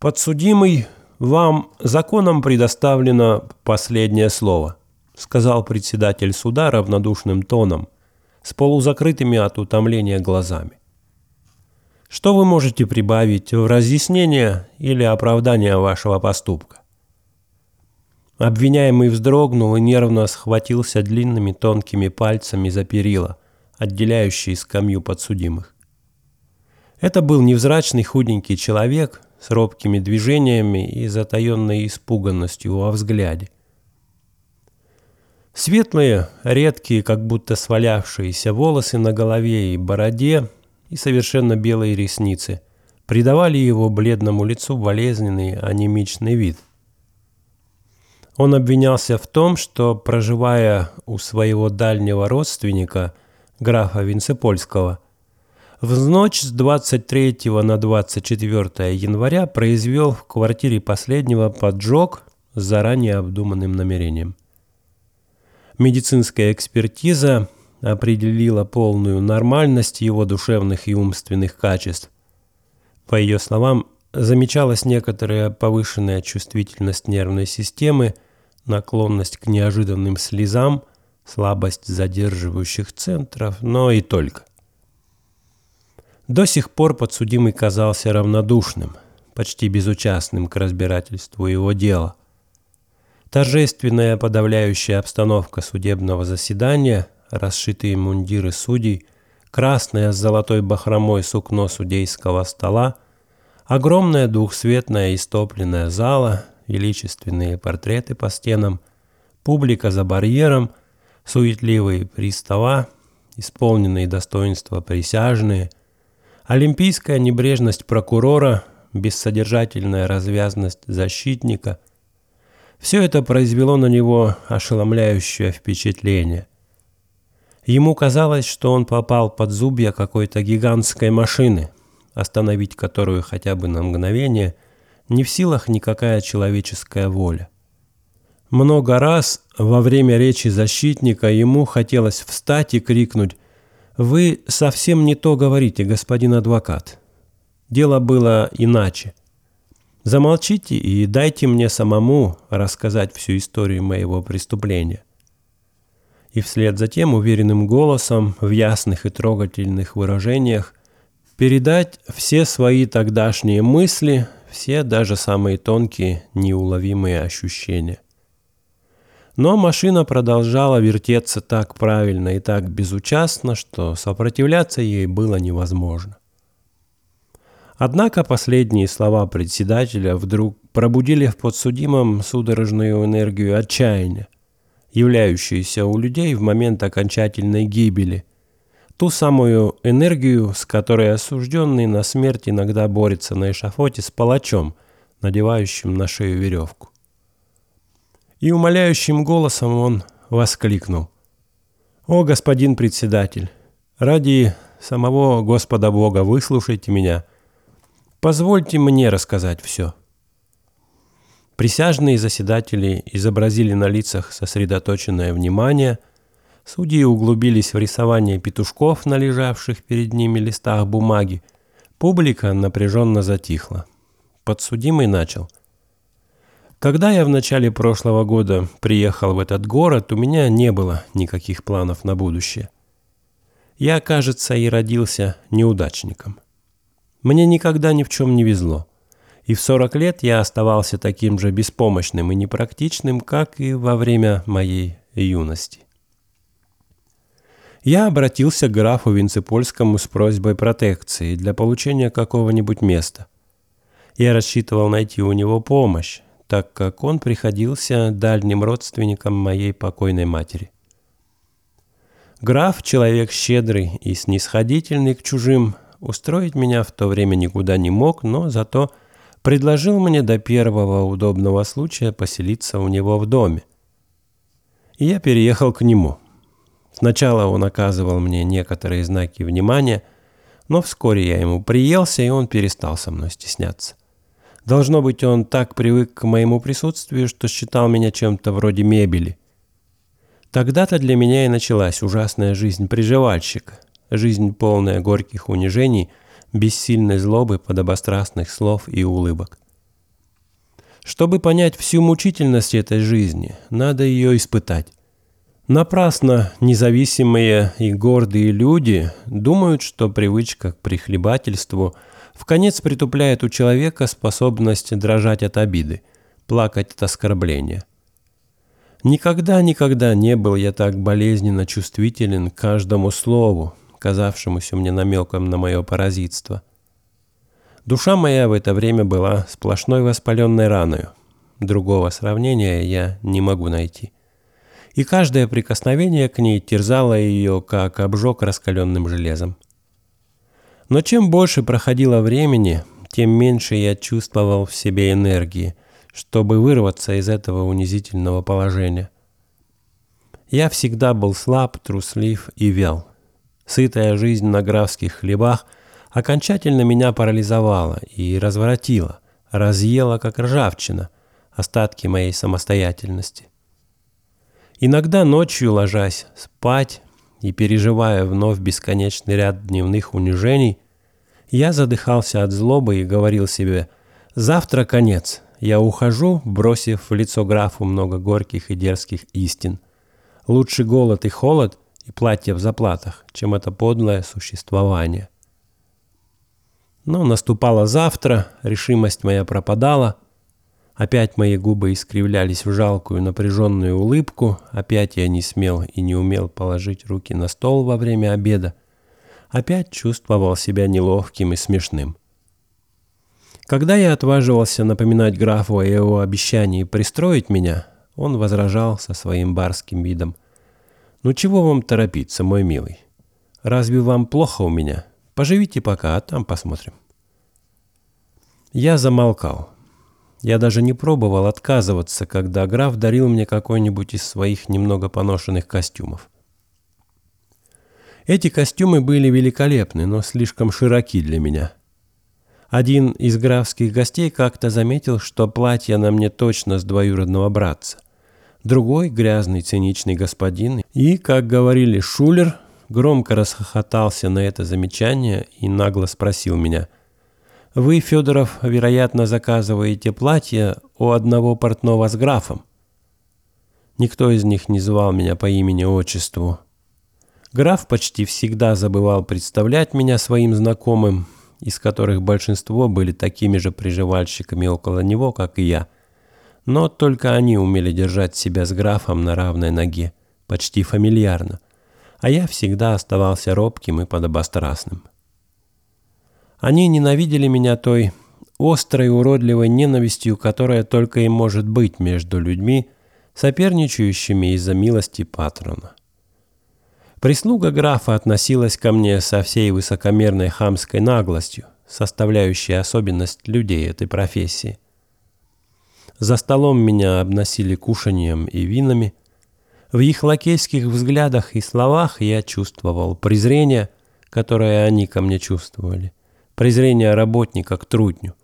«Подсудимый, вам законом предоставлено последнее слово», сказал председатель суда равнодушным тоном, с полузакрытыми от утомления глазами. Что вы можете прибавить в разъяснение или оправдание вашего поступка? Обвиняемый вздрогнул и нервно схватился длинными тонкими пальцами за перила, отделяющие скамью подсудимых. Это был невзрачный худенький человек с робкими движениями и затаенной испуганностью во взгляде. Светлые, редкие, как будто свалявшиеся волосы на голове и бороде и совершенно белые ресницы придавали его бледному лицу болезненный анемичный вид. Он обвинялся в том, что, проживая у своего дальнего родственника, графа Винцепольского, в ночь с 23 на 24 января произвел в квартире последнего поджог с заранее обдуманным намерением. Медицинская экспертиза определила полную нормальность его душевных и умственных качеств. По ее словам, замечалась некоторая повышенная чувствительность нервной системы, наклонность к неожиданным слезам, слабость задерживающих центров, но и только. До сих пор подсудимый казался равнодушным, почти безучастным к разбирательству его дела. Торжественная подавляющая обстановка судебного заседания, расшитые мундиры судей, красное с золотой бахромой сукно судейского стола, огромная двухсветная истопленная зала, величественные портреты по стенам, публика за барьером, суетливые пристава, исполненные достоинства присяжные – Олимпийская небрежность прокурора, бессодержательная развязность защитника – все это произвело на него ошеломляющее впечатление. Ему казалось, что он попал под зубья какой-то гигантской машины, остановить которую хотя бы на мгновение не в силах никакая человеческая воля. Много раз во время речи защитника ему хотелось встать и крикнуть «Вы совсем не то говорите, господин адвокат. Дело было иначе. Замолчите и дайте мне самому рассказать всю историю моего преступления». И вслед за тем уверенным голосом, в ясных и трогательных выражениях, передать все свои тогдашние мысли, все даже самые тонкие, неуловимые ощущения. Но машина продолжала вертеться так правильно и так безучастно, что сопротивляться ей было невозможно. Однако последние слова председателя вдруг пробудили в подсудимом судорожную энергию отчаяния, являющуюся у людей в момент окончательной гибели, ту самую энергию, с которой осужденный на смерть иногда борется на эшафоте с палачом, надевающим на шею веревку. И умоляющим голосом он воскликнул. «О, господин председатель, ради самого Господа Бога выслушайте меня. Позвольте мне рассказать все». Присяжные заседатели изобразили на лицах сосредоточенное внимание, судьи углубились в рисование петушков на лежавших перед ними листах бумаги, публика напряженно затихла. Подсудимый начал – когда я в начале прошлого года приехал в этот город, у меня не было никаких планов на будущее. Я, кажется, и родился неудачником. Мне никогда ни в чем не везло. И в 40 лет я оставался таким же беспомощным и непрактичным, как и во время моей юности. Я обратился к графу Винцепольскому с просьбой протекции для получения какого-нибудь места. Я рассчитывал найти у него помощь, так как он приходился дальним родственником моей покойной матери. Граф, человек щедрый и снисходительный к чужим, устроить меня в то время никуда не мог, но зато предложил мне до первого удобного случая поселиться у него в доме. И я переехал к нему. Сначала он оказывал мне некоторые знаки внимания, но вскоре я ему приелся, и он перестал со мной стесняться. Должно быть, он так привык к моему присутствию, что считал меня чем-то вроде мебели. Тогда-то для меня и началась ужасная жизнь приживальщика. Жизнь, полная горьких унижений, бессильной злобы, подобострастных слов и улыбок. Чтобы понять всю мучительность этой жизни, надо ее испытать. Напрасно независимые и гордые люди думают, что привычка к прихлебательству в конец притупляет у человека способность дрожать от обиды, плакать от оскорбления. Никогда-никогда не был я так болезненно чувствителен к каждому слову, казавшемуся мне намеком на мое паразитство. Душа моя в это время была сплошной воспаленной раною. Другого сравнения я не могу найти. И каждое прикосновение к ней терзало ее, как обжег раскаленным железом. Но чем больше проходило времени, тем меньше я чувствовал в себе энергии, чтобы вырваться из этого унизительного положения. Я всегда был слаб, труслив и вял. Сытая жизнь на графских хлебах окончательно меня парализовала и разворотила, разъела, как ржавчина, остатки моей самостоятельности. Иногда ночью, ложась спать и переживая вновь бесконечный ряд дневных унижений, я задыхался от злобы и говорил себе «Завтра конец, я ухожу, бросив в лицо графу много горьких и дерзких истин. Лучше голод и холод — и платье в заплатах, чем это подлое существование. Но наступало завтра, решимость моя пропадала, опять мои губы искривлялись в жалкую напряженную улыбку, опять я не смел и не умел положить руки на стол во время обеда, опять чувствовал себя неловким и смешным. Когда я отваживался напоминать графу о его обещании пристроить меня, он возражал со своим барским видом. «Ну чего вам торопиться, мой милый? Разве вам плохо у меня? Поживите пока, а там посмотрим». Я замолкал. Я даже не пробовал отказываться, когда граф дарил мне какой-нибудь из своих немного поношенных костюмов. Эти костюмы были великолепны, но слишком широки для меня. Один из графских гостей как-то заметил, что платье на мне точно с двоюродного братца – другой грязный циничный господин, и, как говорили Шулер, громко расхохотался на это замечание и нагло спросил меня, «Вы, Федоров, вероятно, заказываете платье у одного портного с графом?» Никто из них не звал меня по имени-отчеству. Граф почти всегда забывал представлять меня своим знакомым, из которых большинство были такими же приживальщиками около него, как и я – но только они умели держать себя с графом на равной ноге, почти фамильярно, а я всегда оставался робким и подобострастным. Они ненавидели меня той острой уродливой ненавистью, которая только и может быть между людьми, соперничающими из-за милости патрона. Прислуга графа относилась ко мне со всей высокомерной хамской наглостью, составляющей особенность людей этой профессии – за столом меня обносили кушанием и винами. В их лакейских взглядах и словах я чувствовал презрение, которое они ко мне чувствовали. Презрение работника к трудню.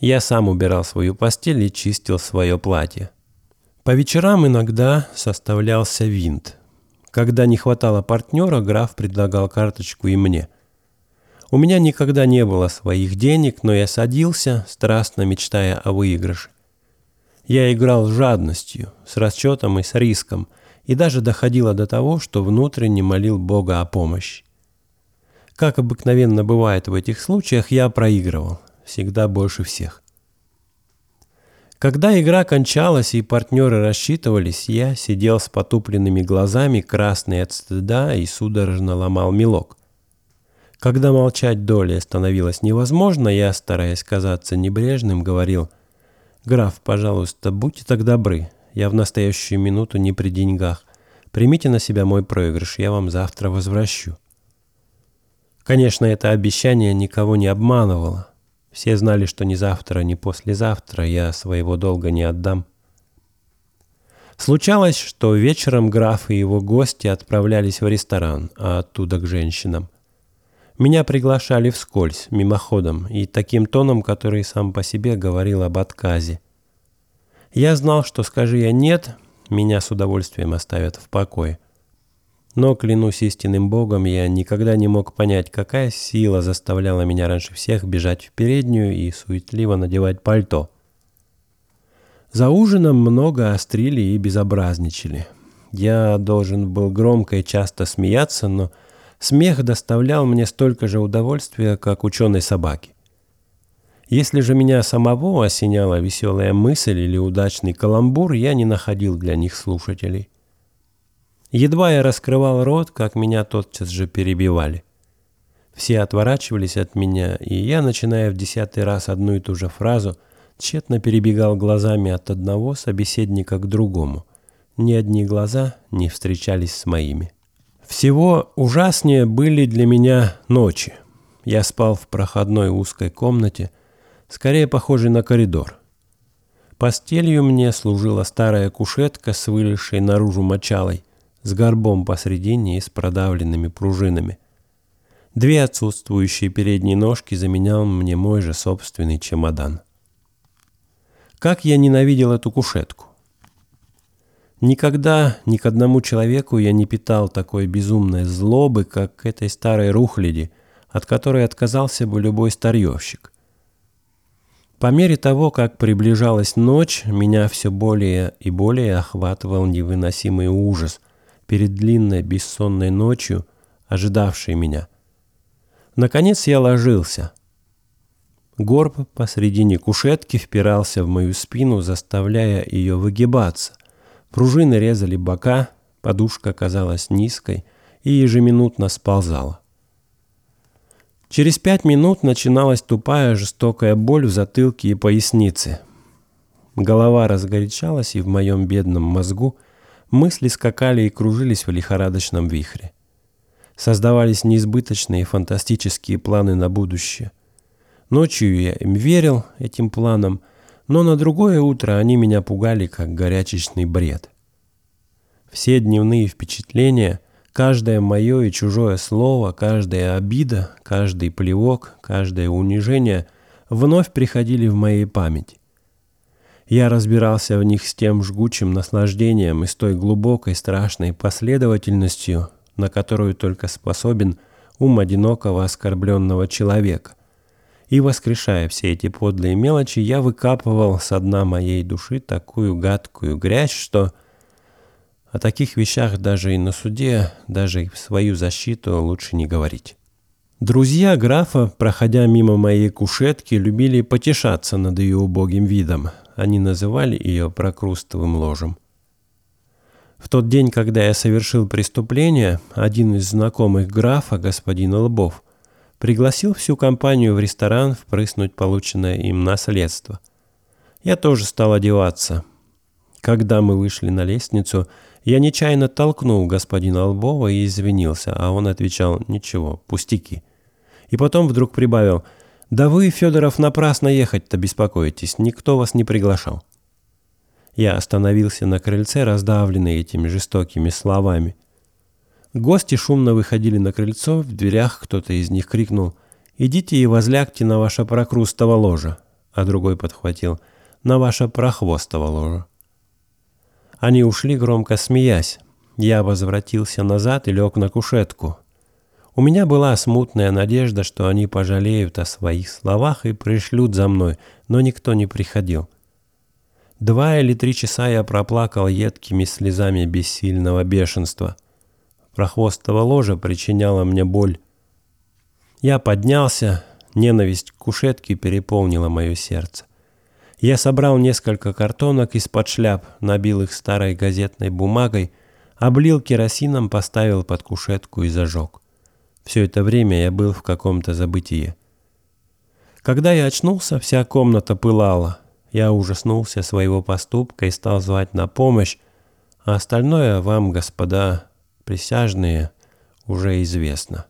Я сам убирал свою постель и чистил свое платье. По вечерам иногда составлялся винт. Когда не хватало партнера, граф предлагал карточку и мне. У меня никогда не было своих денег, но я садился, страстно мечтая о выигрыше. Я играл с жадностью, с расчетом и с риском, и даже доходило до того, что внутренне молил Бога о помощи. Как обыкновенно бывает в этих случаях, я проигрывал, всегда больше всех. Когда игра кончалась и партнеры рассчитывались, я сидел с потупленными глазами, красный от стыда, и судорожно ломал мелок. Когда молчать долей становилось невозможно, я, стараясь казаться небрежным, говорил – «Граф, пожалуйста, будьте так добры. Я в настоящую минуту не при деньгах. Примите на себя мой проигрыш, я вам завтра возвращу». Конечно, это обещание никого не обманывало. Все знали, что ни завтра, ни послезавтра я своего долга не отдам. Случалось, что вечером граф и его гости отправлялись в ресторан, а оттуда к женщинам. Меня приглашали вскользь, мимоходом, и таким тоном, который сам по себе говорил об отказе. Я знал, что скажи я «нет», меня с удовольствием оставят в покое. Но, клянусь истинным Богом, я никогда не мог понять, какая сила заставляла меня раньше всех бежать в переднюю и суетливо надевать пальто. За ужином много острили и безобразничали. Я должен был громко и часто смеяться, но смех доставлял мне столько же удовольствия, как ученой собаке. Если же меня самого осеняла веселая мысль или удачный каламбур, я не находил для них слушателей. Едва я раскрывал рот, как меня тотчас же перебивали. Все отворачивались от меня, и я, начиная в десятый раз одну и ту же фразу – тщетно перебегал глазами от одного собеседника к другому. Ни одни глаза не встречались с моими. Всего ужаснее были для меня ночи. Я спал в проходной узкой комнате, скорее похожей на коридор. Постелью мне служила старая кушетка с вылезшей наружу мочалой, с горбом посредине и с продавленными пружинами. Две отсутствующие передние ножки заменял мне мой же собственный чемодан. Как я ненавидел эту кушетку. Никогда ни к одному человеку я не питал такой безумной злобы, как к этой старой рухляди, от которой отказался бы любой старьевщик. По мере того, как приближалась ночь, меня все более и более охватывал невыносимый ужас перед длинной бессонной ночью, ожидавшей меня. Наконец я ложился — Горб посредине кушетки впирался в мою спину, заставляя ее выгибаться. Пружины резали бока, подушка казалась низкой и ежеминутно сползала. Через пять минут начиналась тупая жестокая боль в затылке и пояснице. Голова разгорячалась, и в моем бедном мозгу мысли скакали и кружились в лихорадочном вихре. Создавались неизбыточные фантастические планы на будущее – Ночью я им верил, этим планам, но на другое утро они меня пугали, как горячечный бред. Все дневные впечатления, каждое мое и чужое слово, каждая обида, каждый плевок, каждое унижение вновь приходили в моей память. Я разбирался в них с тем жгучим наслаждением и с той глубокой страшной последовательностью, на которую только способен ум одинокого оскорбленного человека – и, воскрешая все эти подлые мелочи, я выкапывал со дна моей души такую гадкую грязь, что о таких вещах даже и на суде, даже и в свою защиту лучше не говорить. Друзья графа, проходя мимо моей кушетки, любили потешаться над ее убогим видом. Они называли ее прокрустовым ложем. В тот день, когда я совершил преступление, один из знакомых графа, господин Лбов, пригласил всю компанию в ресторан впрыснуть полученное им наследство. Я тоже стал одеваться. Когда мы вышли на лестницу, я нечаянно толкнул господина Лбова и извинился, а он отвечал «Ничего, пустяки». И потом вдруг прибавил «Да вы, Федоров, напрасно ехать-то беспокоитесь, никто вас не приглашал». Я остановился на крыльце, раздавленный этими жестокими словами. Гости шумно выходили на крыльцо, в дверях кто-то из них крикнул «Идите и возлягте на ваше прокрустово ложе», а другой подхватил «На ваше прохвостово ложе». Они ушли, громко смеясь. Я возвратился назад и лег на кушетку. У меня была смутная надежда, что они пожалеют о своих словах и пришлют за мной, но никто не приходил. Два или три часа я проплакал едкими слезами бессильного бешенства – Прохвостова ложа причиняла мне боль. Я поднялся, ненависть к кушетке переполнила мое сердце. Я собрал несколько картонок из-под шляп, набил их старой газетной бумагой, облил керосином, поставил под кушетку и зажег. Все это время я был в каком-то забытии. Когда я очнулся, вся комната пылала. Я ужаснулся своего поступка и стал звать на помощь, а остальное вам, господа, присяжные уже известно.